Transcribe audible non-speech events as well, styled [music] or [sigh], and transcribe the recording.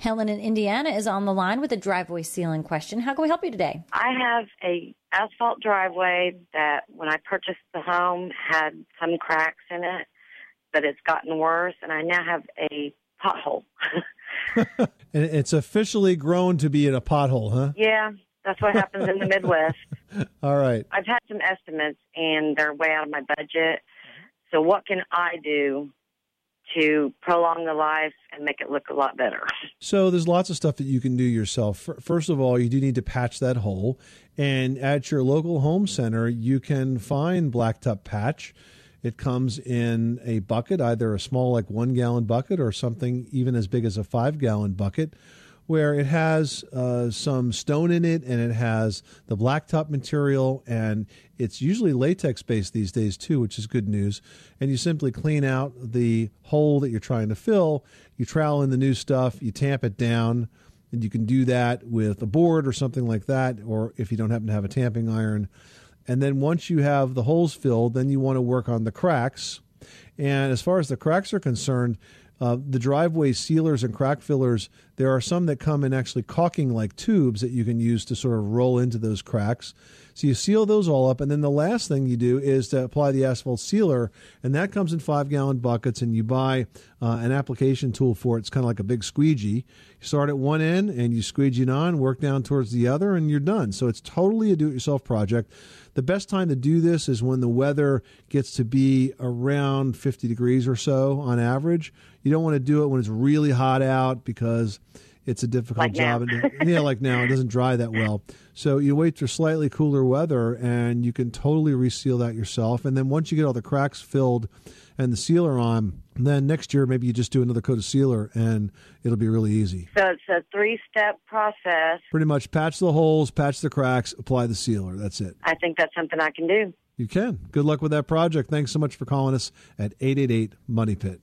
Helen in Indiana is on the line with a driveway sealing question. How can we help you today? I have a asphalt driveway that when I purchased the home had some cracks in it, but it's gotten worse and I now have a pothole. [laughs] it's officially grown to be in a pothole, huh? Yeah, that's what happens in the Midwest. [laughs] All right. I've had some estimates and they're way out of my budget. So what can I do to prolong the life and make it look a lot better. So there's lots of stuff that you can do yourself. First of all, you do need to patch that hole, and at your local home center, you can find blacktop patch. It comes in a bucket, either a small like one gallon bucket or something even as big as a five gallon bucket where it has uh, some stone in it and it has the blacktop material and it's usually latex based these days too, which is good news. And you simply clean out the hole that you're trying to fill, you trowel in the new stuff, you tamp it down, and you can do that with a board or something like that, or if you don't happen to have a tamping iron. And then once you have the holes filled, then you want to work on the cracks. And as far as the cracks are concerned, uh, the driveway sealers and crack fillers, there are some that come in actually caulking like tubes that you can use to sort of roll into those cracks. So you seal those all up, and then the last thing you do is to apply the asphalt sealer, and that comes in five gallon buckets, and you buy uh, an application tool for it. It's kind of like a big squeegee. You start at one end and you squeegee it on, work down towards the other, and you're done. So it's totally a do it yourself project. The best time to do this is when the weather gets to be around 50 degrees or so on average. You don't want to do it when it's really hot out because it's a difficult like job. yeah, like now it doesn't dry that well. So you wait for slightly cooler weather, and you can totally reseal that yourself. And then once you get all the cracks filled and the sealer on, then next year maybe you just do another coat of sealer, and it'll be really easy. So it's a three-step process. Pretty much, patch the holes, patch the cracks, apply the sealer. That's it. I think that's something I can do. You can. Good luck with that project. Thanks so much for calling us at 888 Money Pit.